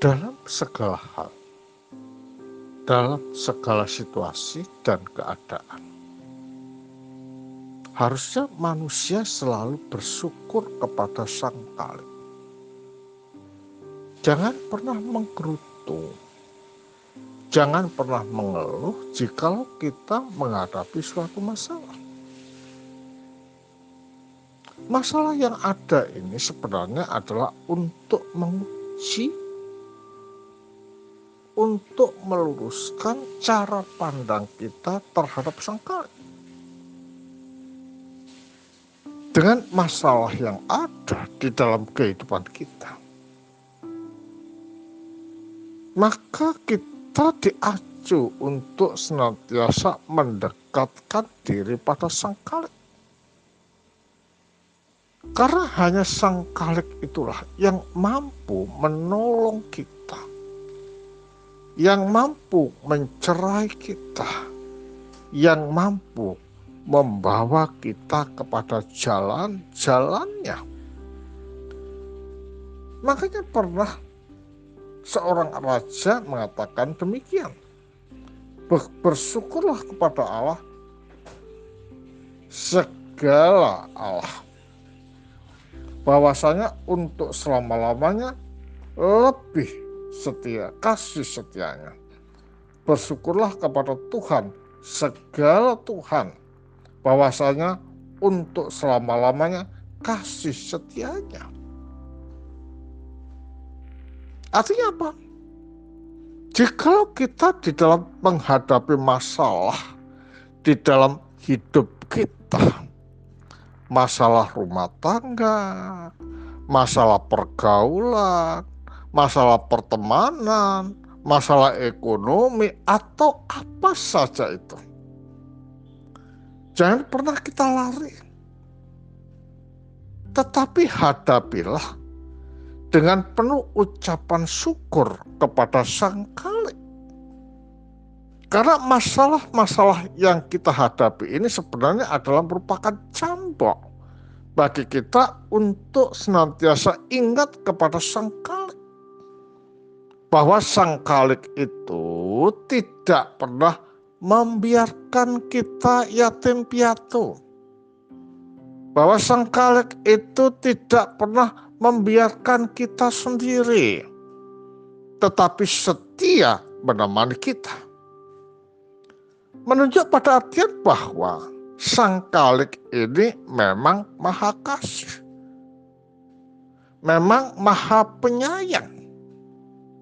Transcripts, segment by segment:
dalam segala hal, dalam segala situasi dan keadaan. Harusnya manusia selalu bersyukur kepada Sang Kali. Jangan pernah menggerutu, jangan pernah mengeluh jika kita menghadapi suatu masalah. Masalah yang ada ini sebenarnya adalah untuk menguji, untuk meluruskan cara pandang kita terhadap sang kali. Dengan masalah yang ada di dalam kehidupan kita, maka kita diacu untuk senantiasa mendekatkan diri pada sang kalik karena hanya sang kalik itulah yang mampu menolong kita. Yang mampu mencerai kita. Yang mampu membawa kita kepada jalan-jalannya. Makanya pernah seorang raja mengatakan demikian. Bersyukurlah kepada Allah segala Allah bahwasanya untuk selama-lamanya lebih setia, kasih setianya. Bersyukurlah kepada Tuhan, segala Tuhan, bahwasanya untuk selama-lamanya kasih setianya. Artinya apa? Jika kita di dalam menghadapi masalah di dalam hidup kita, masalah rumah tangga, masalah pergaulan, masalah pertemanan, masalah ekonomi, atau apa saja itu. Jangan pernah kita lari. Tetapi hadapilah dengan penuh ucapan syukur kepada Sang Kali. Karena masalah-masalah yang kita hadapi ini sebenarnya adalah merupakan cambuk bagi kita untuk senantiasa ingat kepada Sang Kalik. Bahwa Sang Kalik itu tidak pernah membiarkan kita yatim piatu. Bahwa Sang Kalik itu tidak pernah membiarkan kita sendiri. Tetapi setia menemani kita menunjuk pada artian bahwa sang kalik ini memang maha kasih. Memang maha penyayang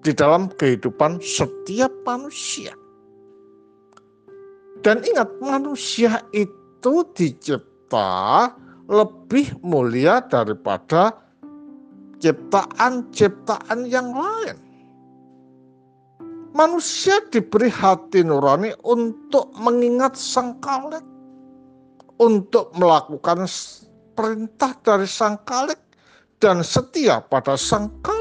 di dalam kehidupan setiap manusia. Dan ingat manusia itu dicipta lebih mulia daripada ciptaan-ciptaan yang lain manusia diberi hati nurani untuk mengingat sang kalik, untuk melakukan perintah dari sang kalik dan setia pada sang kalik.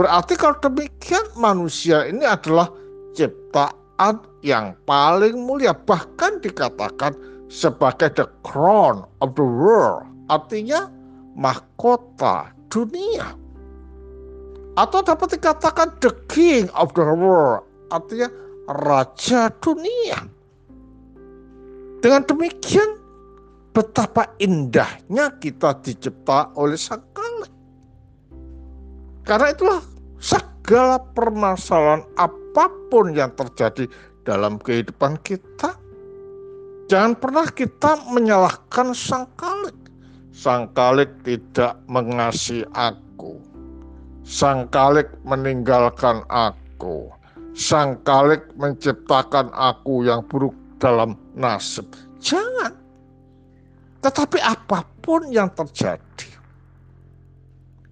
Berarti kalau demikian manusia ini adalah ciptaan yang paling mulia bahkan dikatakan sebagai the crown of the world artinya mahkota dunia atau dapat dikatakan the king of the world, artinya raja dunia. Dengan demikian, betapa indahnya kita dicipta oleh Sang Kali. Karena itulah segala permasalahan apa pun yang terjadi dalam kehidupan kita, jangan pernah kita menyalahkan Sang Kalik. Sang Kalik tidak mengasihi aku Sang Kalik meninggalkan aku. Sang Kalik menciptakan aku yang buruk dalam nasib. Jangan. Tetapi apa pun yang terjadi,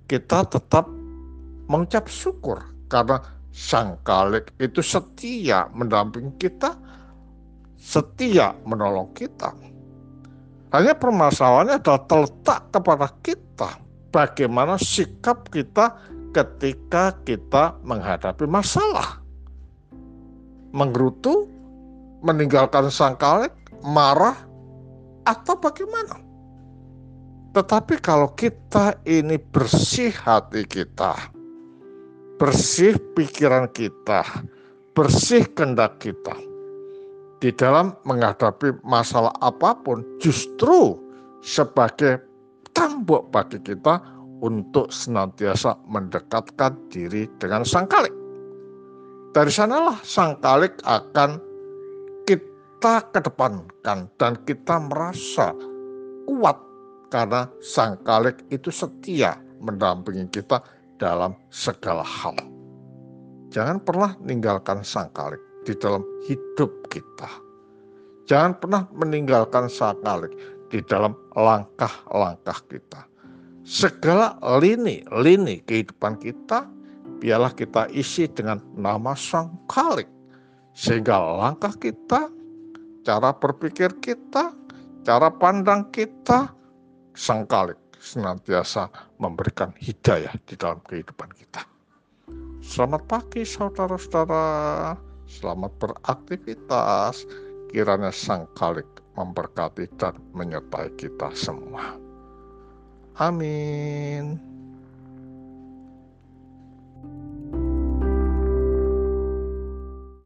kita tetap mengucap syukur karena Sang Kalik itu setia mendampingi kita, setia menolong kita. Hanya permasalahannya adalah terletak kepada kita bagaimana sikap kita ketika kita menghadapi masalah. Menggerutu, meninggalkan sang kalik, marah, atau bagaimana. Tetapi kalau kita ini bersih hati kita, bersih pikiran kita, bersih kendak kita. Di dalam menghadapi masalah apa pun justru sebagai tembok bagi kita untuk senantiasa mendekatkan diri dengan sang kalik. Dari sanalah sang kalik akan kita kedepankan dan kita merasa kuat karena sang kalik itu setia mendampingi kita dalam segala hal. Jangan pernah meninggalkan sang kalik di dalam hidup kita. Jangan pernah meninggalkan sang kalik di dalam langkah-langkah kita. Segala lini-lini kehidupan kita, biarlah kita isi dengan nama sang kalik. Sehingga langkah kita, cara berpikir kita, cara pandang kita, sang kalik senantiasa memberikan hidayah di dalam kehidupan kita. Selamat pagi saudara-saudara, selamat beraktivitas. Kiranya Sang Kalik memberkati dan menyertai kita semua. Amin.